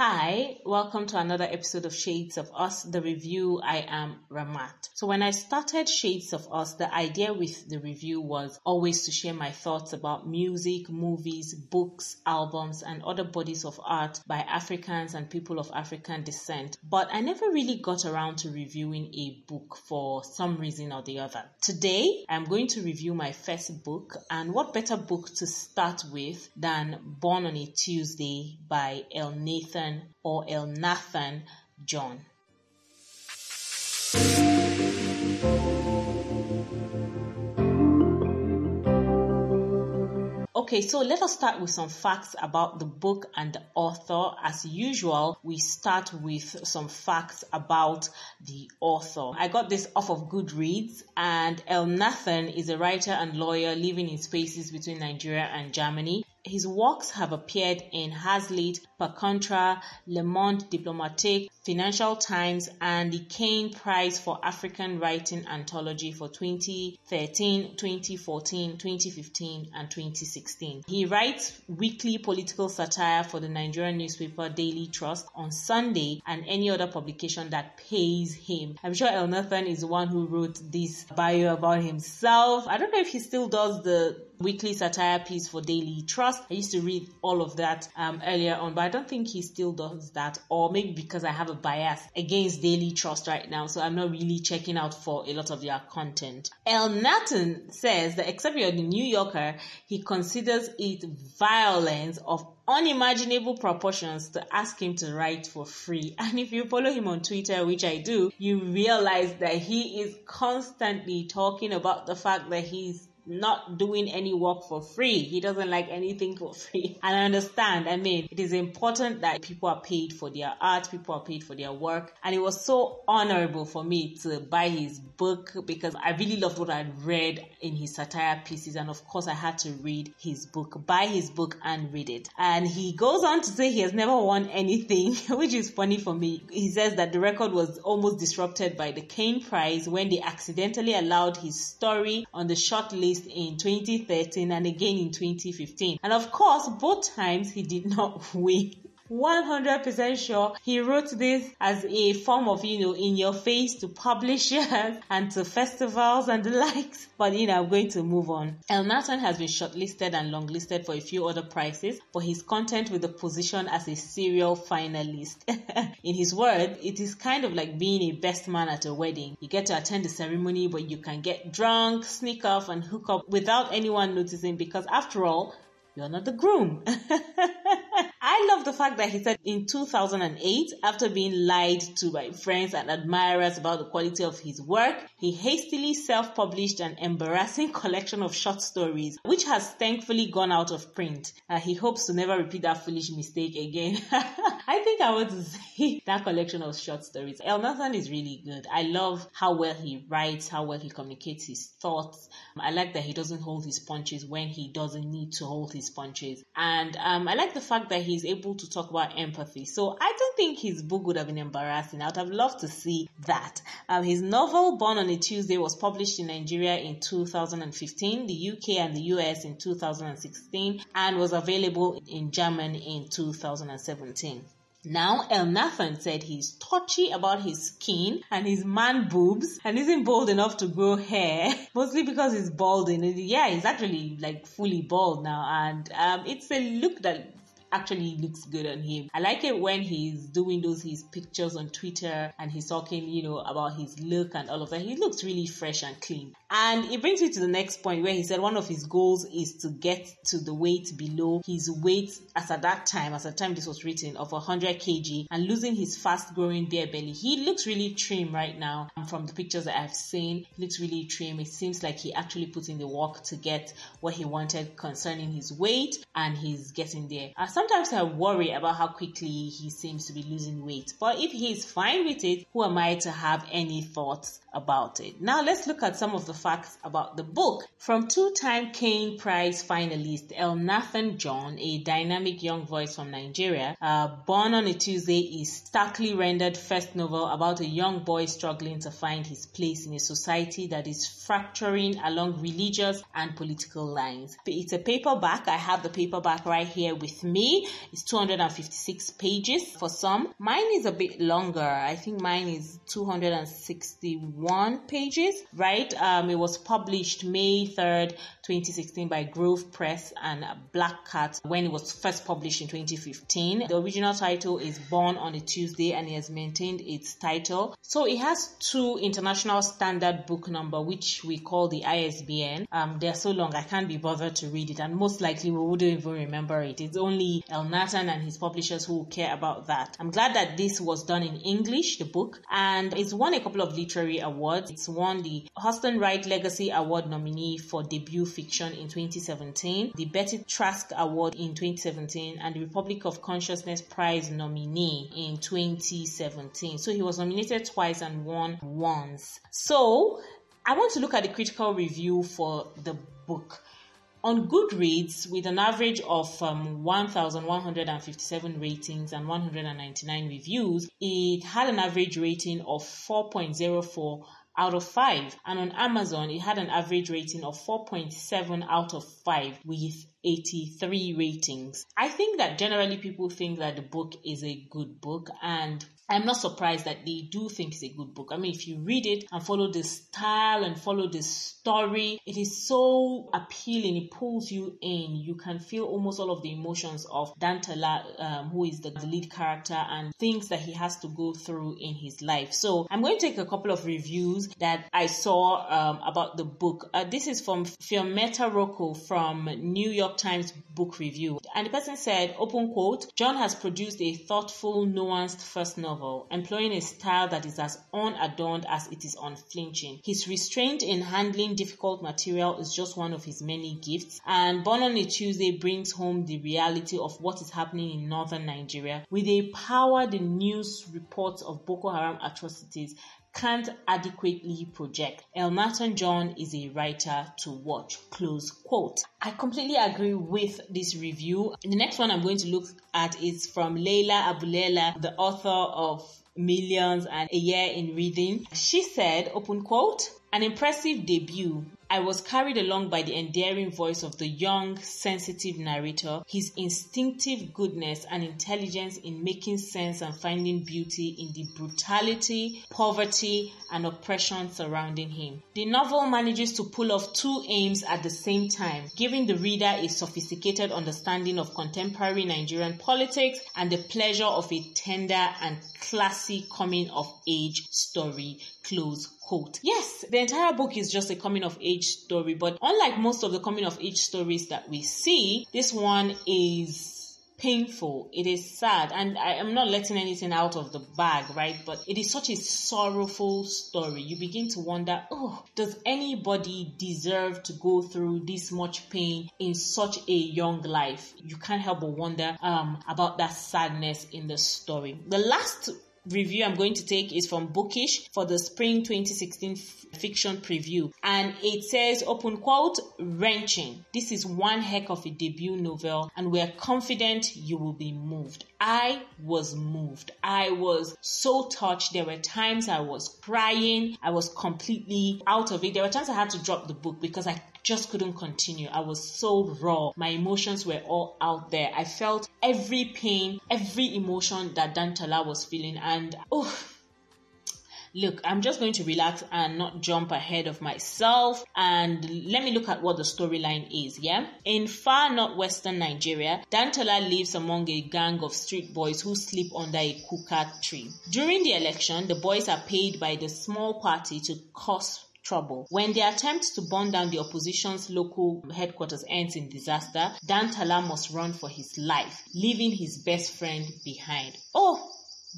Hi, welcome to another episode of Shades of Us, the review. I am Ramat. So when I started Shades of Us, the idea with the review was always to share my thoughts about music, movies, books, albums, and other bodies of art by Africans and people of African descent. But I never really got around to reviewing a book for some reason or the other. Today, I'm going to review my first book, and what better book to start with than Born on a Tuesday by El Nathan or Elnathan John. Okay, so let us start with some facts about the book and the author. As usual, we start with some facts about the author. I got this off of Goodreads, and Elnathan is a writer and lawyer living in spaces between Nigeria and Germany. His works have appeared in Hazlitt, Per Contra, Le Monde Diplomatique, Financial Times, and the Caine Prize for African Writing Anthology for 2013, 2014, 2015, and 2016. He writes weekly political satire for the Nigerian newspaper Daily Trust on Sunday and any other publication that pays him. I'm sure Elnathan is the one who wrote this bio about himself. I don't know if he still does the weekly satire piece for Daily Trust. I used to read all of that um, earlier on, but I don't think he still does that, or maybe because I have a bias against Daily Trust right now, so I'm not really checking out for a lot of their content. Elnathan says that except you're the New Yorker, he considers it violence of unimaginable proportions to ask him to write for free. And if you follow him on Twitter, which I do, you realize that he is constantly talking about the fact that he's not doing any work for free. He doesn't like anything for free. And I understand. I mean, it is important that people are paid for their art, people are paid for their work. And it was so honorable for me to buy his book because I really loved what I'd read in his satire pieces. And of course, I had to read his book, buy his book and read it. And he goes on to say he has never won anything, which is funny for me. He says that the record was almost disrupted by the Caine Prize when they accidentally allowed his story on the short list in 2013 and again in 2015. And of course, both times he did not win. 100% sure he wrote this as a form of, you know, in your face to publishers and to festivals and the likes. But, you know, I'm going to move on. El Elnathan has been shortlisted and longlisted for a few other prizes for his content with the position as a serial finalist. in his word, it is kind of like being a best man at a wedding. You get to attend the ceremony, but you can get drunk, sneak off, and hook up without anyone noticing because after all, you're not the groom. I love the fact that he said in 2008, after being lied to by friends and admirers about the quality of his work, he hastily self-published an embarrassing collection of short stories, which has thankfully gone out of print. Uh, he hopes to never repeat that foolish mistake again. I think I want to see that collection of short stories. Elnathan is really good. I love how well he writes, how well he communicates his thoughts. I like that he doesn't hold his punches when he doesn't need to hold his punches. And um, I like the fact that he's able to talk about empathy. So I don't think his book would have been embarrassing. I would have loved to see that. Um, his novel, Born on a Tuesday, was published in Nigeria in 2015, the UK and the US in 2016, and was available in German in 2017. Now, Elnathan said he's touchy about his skin and his man boobs and isn't bold enough to grow hair, mostly because he's balding. Yeah, he's actually like fully bald now, and um, it's a look that actually looks good on him. I like it when he's doing those his pictures on Twitter and he's talking, you know, about his look and all of that. He looks really fresh and clean. And it brings me to the next point where he said one of his goals is to get to the weight below his weight as at that time, as at the time this was written, of 100 kg and losing his fast growing beer belly. He looks really trim right now. From the pictures that I've seen, he looks really trim. It seems like he actually put in the work to get what he wanted concerning his weight and he's getting there. As sometimes I worry about how quickly he seems to be losing weight, but if he's fine with it, who am I to have any thoughts about it? Now let's look at some of the facts about the book. From two-time Caine Prize finalist Elnathan John, a dynamic young voice from Nigeria, uh, Born on a Tuesday is starkly rendered first novel about a young boy struggling to find his place in a society that is fracturing along religious and political lines. It's a paperback. I have the paperback right here with me It's 256 pages for some. Mine is a bit longer. I think mine is 261 pages, right? Um, it was published May 3rd, 2016 by Grove Press and Black Cat when it was first published in 2015. The original title is Born on a Tuesday and it has maintained its title. So it has two international standard book number, which we call the ISBN. Um, they're so long I can't be bothered to read it, and most likely we wouldn't even remember it. It's only Elnathan and his publishers who care about that. I'm glad that this was done in English, the book, and it's won a couple of literary awards. It's won the Hurston Wright Legacy Award nominee for debut fiction in 2017, the Betty Trask Award in 2017, and the Republic of Consciousness Prize nominee in 2017. So he was nominated twice and won once. So I want to look at the critical review for the book. On Goodreads, with an average of um, 1,157 ratings and 199 reviews, it had an average rating of 4.04 out of 5. And on Amazon, it had an average rating of 4.7 out of 5 with 83 ratings. I think that generally people think that the book is a good book and I'm not surprised that they do think it's a good book. I mean, if you read it and follow the style and follow the story, it is so appealing. It pulls you in. You can feel almost all of the emotions of Dantala, um, who is the, lead character, and things that he has to go through in his life. So I'm going to take a couple of reviews that I saw um, about the book. Uh, this is from Fiammetta Rocco from New York Times Book Review. And the person said, open quote, John has produced a thoughtful, nuanced first novel employing a style that is as unadorned as it is unflinching. His restraint in handling difficult material is just one of his many gifts, and Born on a Tuesday brings home the reality of what is happening in northern Nigeria with a power the news reports of Boko Haram atrocities can't adequately project. Elnathan John is a writer to watch. Close quote. I completely agree with this review. The next one I'm going to look at is from Leila Aboulela, the author of Millions and A Year in Reading. She said, open quote, an impressive debut I was carried along by the endearing voice of the young, sensitive narrator, his instinctive goodness and intelligence in making sense and finding beauty in the brutality, poverty, and oppression surrounding him. The novel manages to pull off two aims at the same time, giving the reader a sophisticated understanding of contemporary Nigerian politics and the pleasure of a tender and classy coming of age story. Close Yes, the entire book is just a coming of age story, but unlike most of the coming of age stories that we see, this one is painful. It is sad. And I am not letting anything out of the bag, right? But it is such a sorrowful story. You begin to wonder, oh, does anybody deserve to go through this much pain in such a young life? You can't help but wonder um, about that sadness in the story. The last review I'm going to take is from Bookish for the spring 2016 fiction preview. And it says, open quote, wrenching. This is one heck of a debut novel, and we're confident you will be moved. I was moved. I was so touched. There were times I was crying. I was completely out of it. There were times I had to drop the book because I just couldn't continue. I was so raw. My emotions were all out there. I felt every pain, every emotion that Dantala was feeling, and oh, look, I'm just going to relax and not jump ahead of myself. And let me look at what the storyline is, yeah? In far northwestern Nigeria, Dantala lives among a gang of street boys who sleep under a kuka tree. During the election, the boys are paid by the small party to cause trouble. When the attempt to burn down the opposition's local headquarters ends in disaster, Dantala must run for his life, leaving his best friend behind. Oh,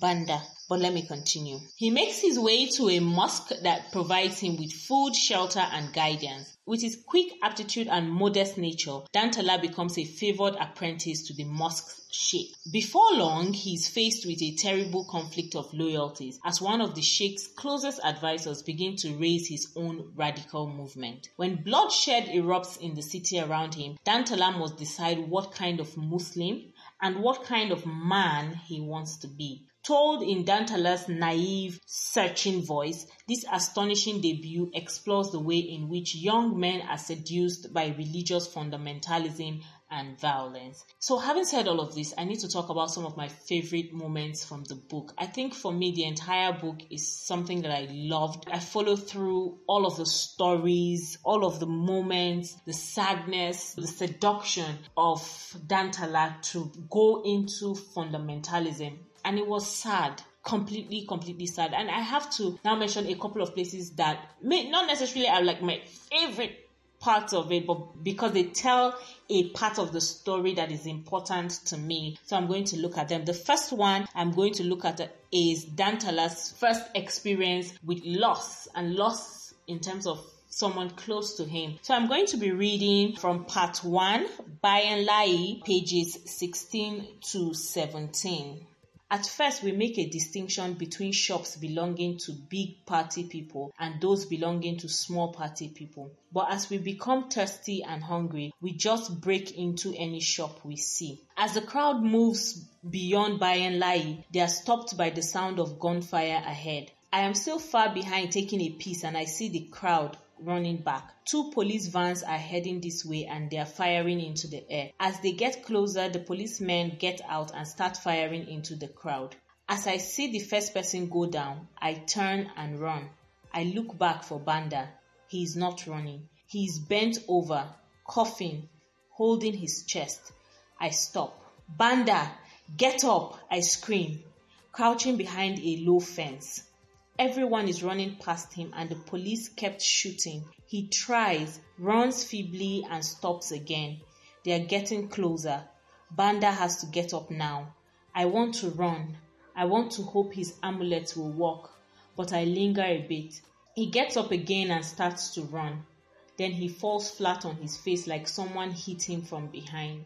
Banda. But let me continue. He makes his way to a mosque that provides him with food, shelter, and guidance. With his quick aptitude and modest nature, Dantala becomes a favored apprentice to the mosque's sheikh. Before long, he is faced with a terrible conflict of loyalties as one of the sheikh's closest advisors begins to raise his own radical movement. When bloodshed erupts in the city around him, Dantala must decide what kind of Muslim and what kind of man he wants to be. Told in Dantala's naive, searching voice, this astonishing debut explores the way in which young men are seduced by religious fundamentalism and violence. So, having said all of this, I need to talk about some of my favorite moments from the book. I think for me, the entire book is something that I loved. I follow through all of the stories, all of the moments, the sadness, the seduction of Dantala to go into fundamentalism. And it was sad completely, completely sad. And I have to now mention a couple of places that may not necessarily are like my favorite parts of it, but because they tell a part of the story that is important to me. So I'm going to look at them. The first one I'm going to look at is Dantala's first experience with loss and loss in terms of someone close to him. So I'm going to be reading from part 1, Bayan Lai, pages 16 to 17. At first, we make a distinction between shops belonging to big party people and those belonging to small party people. But as we become thirsty and hungry, we just break into any shop we see. As the crowd moves beyond Bayan Lai, they are stopped by the sound of gunfire ahead. I am still far behind taking a piece and I see the crowd running back. Two police vans are heading this way and they are firing into the air. As they get closer, the policemen get out and start firing into the crowd. As I see the first person go down, I turn and run. I look back for Banda. He is not running. He is bent over, coughing, holding his chest. I stop. Banda, get up! I scream, crouching behind a low fence. Everyone is running past him and the police kept shooting. He tries, runs feebly and stops again. They are getting closer. Banda has to get up now. I want to run. I want to hope his amulet will work, but I linger a bit. He gets up again and starts to run. Then he falls flat on his face like someone hit him from behind.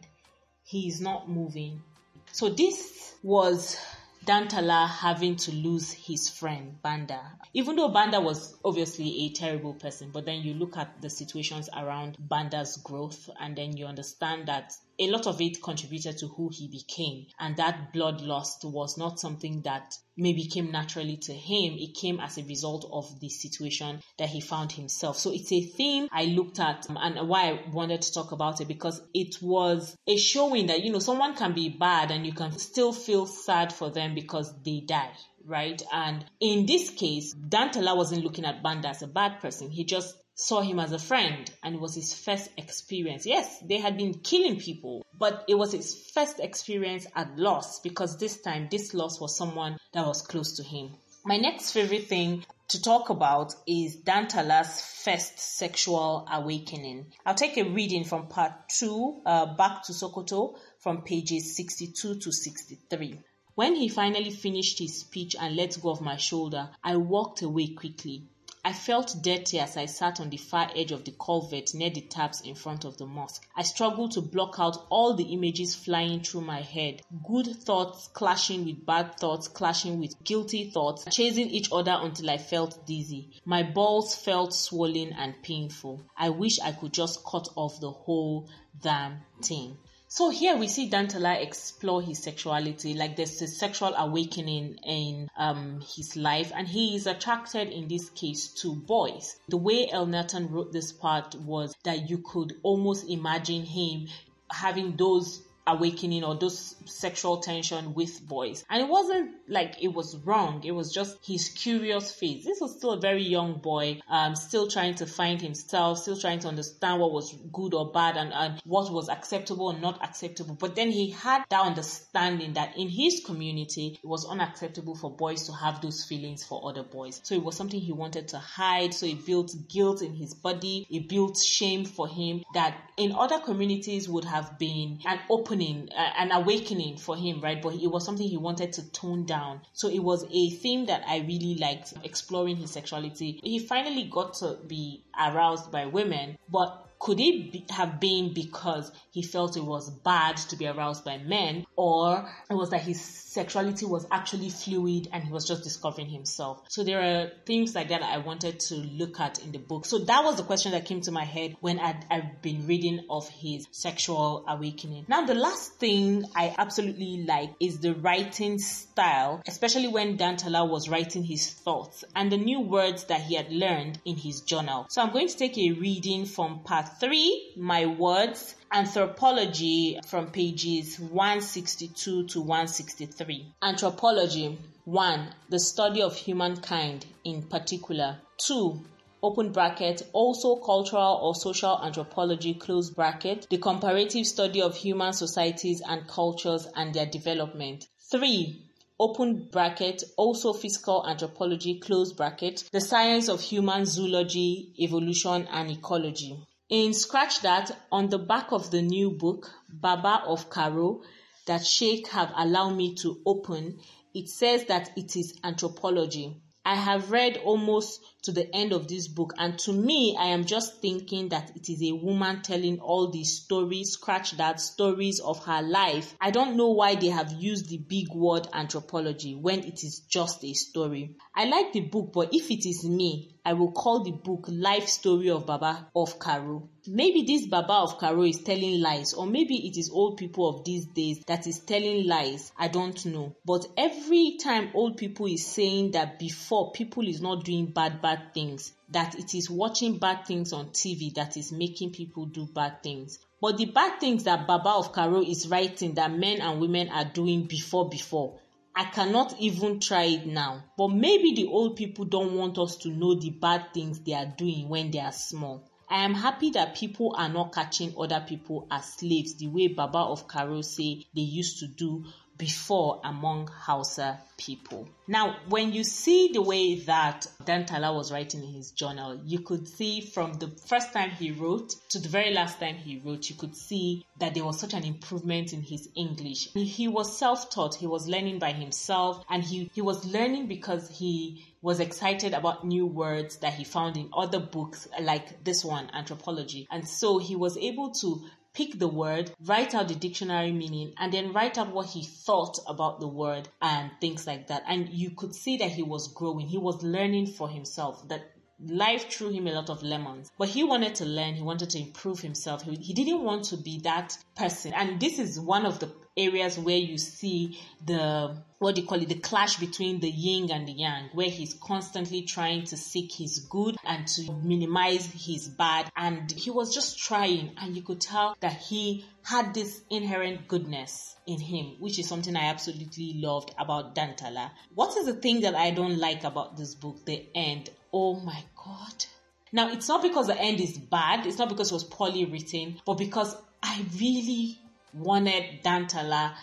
He is not moving. So this was Dantala having to lose his friend Banda. Even though Banda was obviously a terrible person, but then you look at the situations around Banda's growth and then you understand that a lot of it contributed to who he became. And that blood loss was not something that maybe came naturally to him. It came as a result of the situation that he found himself. So it's a theme I looked at um, and why I wanted to talk about it because it was a showing that, you know, someone can be bad and you can still feel sad for them because they die right? And in this case, Dantala wasn't looking at Banda as a bad person. He just saw him as a friend and it was his first experience. Yes, they had been killing people, but it was his first experience at loss because this time this loss was someone that was close to him. My next favorite thing to talk about is Dantala's first sexual awakening. I'll take a reading from part 2, uh, Back to Sokoto, from pages 62 to 63. When he finally finished his speech and let go of my shoulder, I walked away quickly. I felt dirty as I sat on the far edge of the culvert near the taps in front of the mosque. I struggled to block out all the images flying through my head. Good thoughts clashing with bad thoughts, clashing with guilty thoughts, chasing each other until I felt dizzy. My balls felt swollen and painful. I wish I could just cut off the whole damn thing. So here we see Dantala explore his sexuality, like there's a sexual awakening in um, his life, and he is attracted in this case to boys. The way El Elnathan wrote this part was that you could almost imagine him having those awakening or those sexual tension with boys. And it wasn't like it was wrong. It was just his curious phase. This was still a very young boy, um, still trying to find himself, still trying to understand what was good or bad and, and what was acceptable and not acceptable. But then he had that understanding that in his community, it was unacceptable for boys to have those feelings for other boys. So it was something he wanted to hide. So it built guilt in his body. It built shame for him that in other communities would have been an uh, an awakening for him, right? But it was something he wanted to tone down. So it was a theme that I really liked exploring his sexuality. He finally got to be aroused by women, but could it be, have been because he felt it was bad to be aroused by men, or it was that his sexuality was actually fluid and he was just discovering himself? So there are things like that I wanted to look at in the book. So that was the question that came to my head when I'd, I'd been reading of his sexual awakening. Now, the last thing I absolutely like is the writing style, especially when Dantala was writing his thoughts and the new words that he had learned in his journal. So I'm going to take a reading from part 3, My Words, Anthropology from pages 162 to 163. Anthropology 1. The study of humankind in particular. 2 open bracket, also cultural or social anthropology, close bracket, the comparative study of human societies and cultures and their development. 3 open bracket, also physical anthropology, close bracket, the science of human zoology, evolution, and ecology. In Scratch That, on the back of the new book, Baba of Karo, that Sheikh have allowed me to open, it says that it is anthropology. I have read almost to the end of this book, and to me, I am just thinking that it is a woman telling all these stories, scratch that, stories of her life. I don't know why they have used the big word anthropology when it is just a story. I like the book, but if it is me, I will call the book Life Story of Baba of Karo. Maybe this Baba of Karo is telling lies, or maybe it is old people of these days that is telling lies. I don't know. But every time old people is saying that before people is not doing bad, bad things, that it is watching bad things on TV that is making people do bad things. But the bad things that Baba of Karo is writing that men and women are doing before, before, I cannot even try it now. But maybe the old people don't want us to know the bad things they are doing when they are small. I am happy that people are not catching other people as slaves the way Baba of Karo say they used to do before among Hausa people. Now, when you see the way that Dantala was writing in his journal, you could see from the first time he wrote to the very last time he wrote, you could see that there was such an improvement in his English. He was self-taught, he was learning by himself, and he, he was learning because he was excited about new words that he found in other books like this one, anthropology. And so he was able to pick the word, write out the dictionary meaning, and then write out what he thought about the word and things like that. And you could see that he was growing, he was learning for himself, that life threw him a lot of lemons. But he wanted to learn, he wanted to improve himself. He, he didn't want to be that person. And this is one of the areas where you see the what do you call it? The clash between the yin and the yang where he's constantly trying to seek his good and to minimize his bad. And he was just trying. And you could tell that he had this inherent goodness in him which is something i absolutely loved about dantala. What is the thing that i don't like about this book? The end. Oh my god now it's not because the end is bad it's not because it was poorly written but because i really wanted Dantala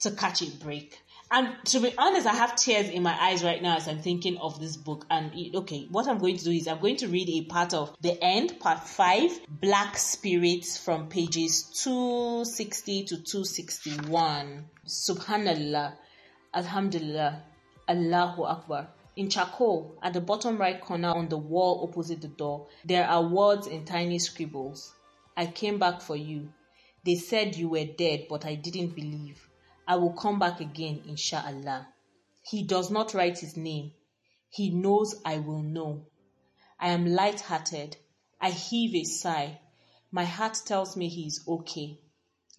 to catch a break. And to be honest, I have tears in my eyes right now as I'm thinking of this book. And okay, what I'm going to do is I'm going to read a part of the end, part five, Black Spirits from pages 260 to 261. Subhanallah, Alhamdulillah, Allahu Akbar. In charcoal, at the bottom right corner on the wall opposite the door, there are words in tiny scribbles. I came back for you. They said you were dead, but I didn't believe. I will come back again, inshallah. He does not write his name. He knows I will know. I am light hearted. I heave a sigh. My heart tells me he is okay.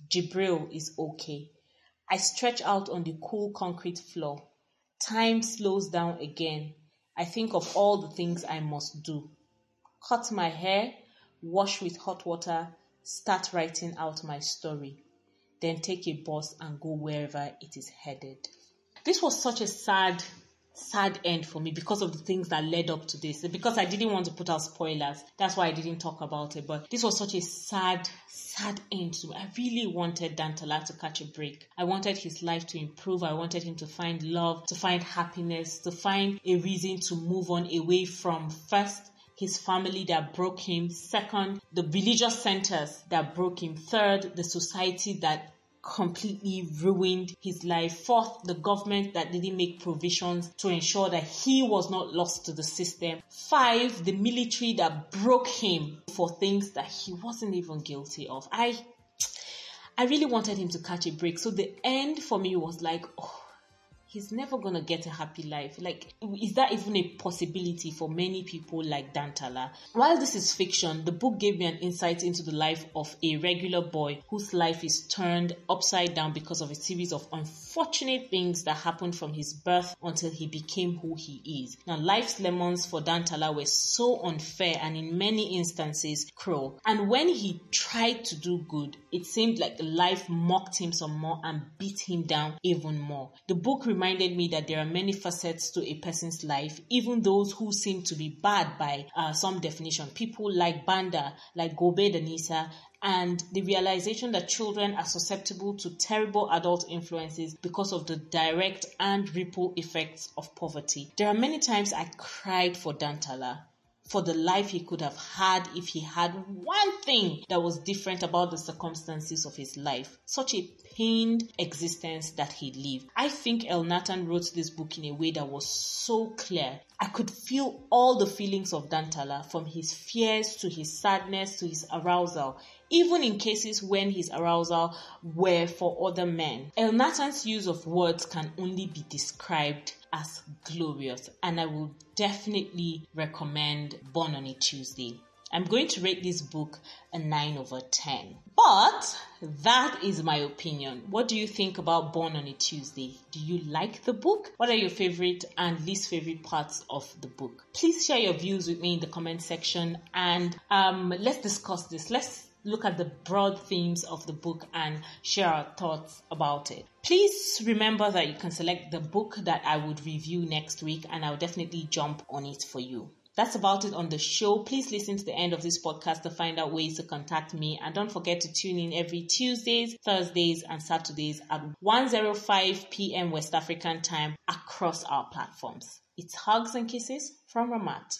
Jibril is okay. I stretch out on the cool concrete floor. Time slows down again. I think of all the things I must do. Cut my hair, wash with hot water, start writing out my story, then take a bus and go wherever it is headed. This was such a sad, sad end for me because of the things that led up to this. Because I didn't want to put out spoilers, that's why I didn't talk about it. But this was such a sad, sad end to me. I really wanted Dantala to catch a break. I wanted his life to improve. I wanted him to find love, to find happiness, to find a reason to move on away from first his family that broke him. Second, the religious centers that broke him. Third, the society that completely ruined his life. Fourth, the government that didn't make provisions to ensure that he was not lost to the system. Five, the military that broke him for things that he wasn't even guilty of. I I really wanted him to catch a break. So the end for me was like, oh, he's never gonna get a happy life. Like, is that even a possibility for many people like Dantala? While this is fiction, the book gave me an insight into the life of a regular boy whose life is turned upside down because of a series of unfortunate things that happened from his birth until he became who he is. Now, life's lemons for Dantala were so unfair and in many instances cruel. And when he tried to do good, it seemed like life mocked him some more and beat him down even more. The book reminded me that there are many facets to a person's life, even those who seem to be bad by uh, some definition. People like Banda, like Gobe Danisa, and the realization that children are susceptible to terrible adult influences because of the direct and ripple effects of poverty. There are many times I cried for Dantala for the life he could have had if he had one thing that was different about the circumstances of his life. Such a pained existence that he lived. I think Elnathan wrote this book in a way that was so clear. I could feel all the feelings of Dantala from his fears to his sadness to his arousal even in cases when his arousal were for other men. Elnathan's use of words can only be described as glorious, and I will definitely recommend Born on a Tuesday. I'm going to rate this book a 9 over 10. But that is my opinion. What do you think about Born on a Tuesday? Do you like the book? What are your favorite and least favorite parts of the book? Please share your views with me in the comment section and um, let's discuss this. Let's look at the broad themes of the book and share our thoughts about it. Please remember that you can select the book that I would review next week and I'll definitely jump on it for you. That's about it on the show. Please listen to the end of this podcast to find out ways to contact me. And don't forget to tune in every Tuesdays, Thursdays, and Saturdays at 1.05 p.m. West African time across our platforms. It's hugs and kisses from Ramat.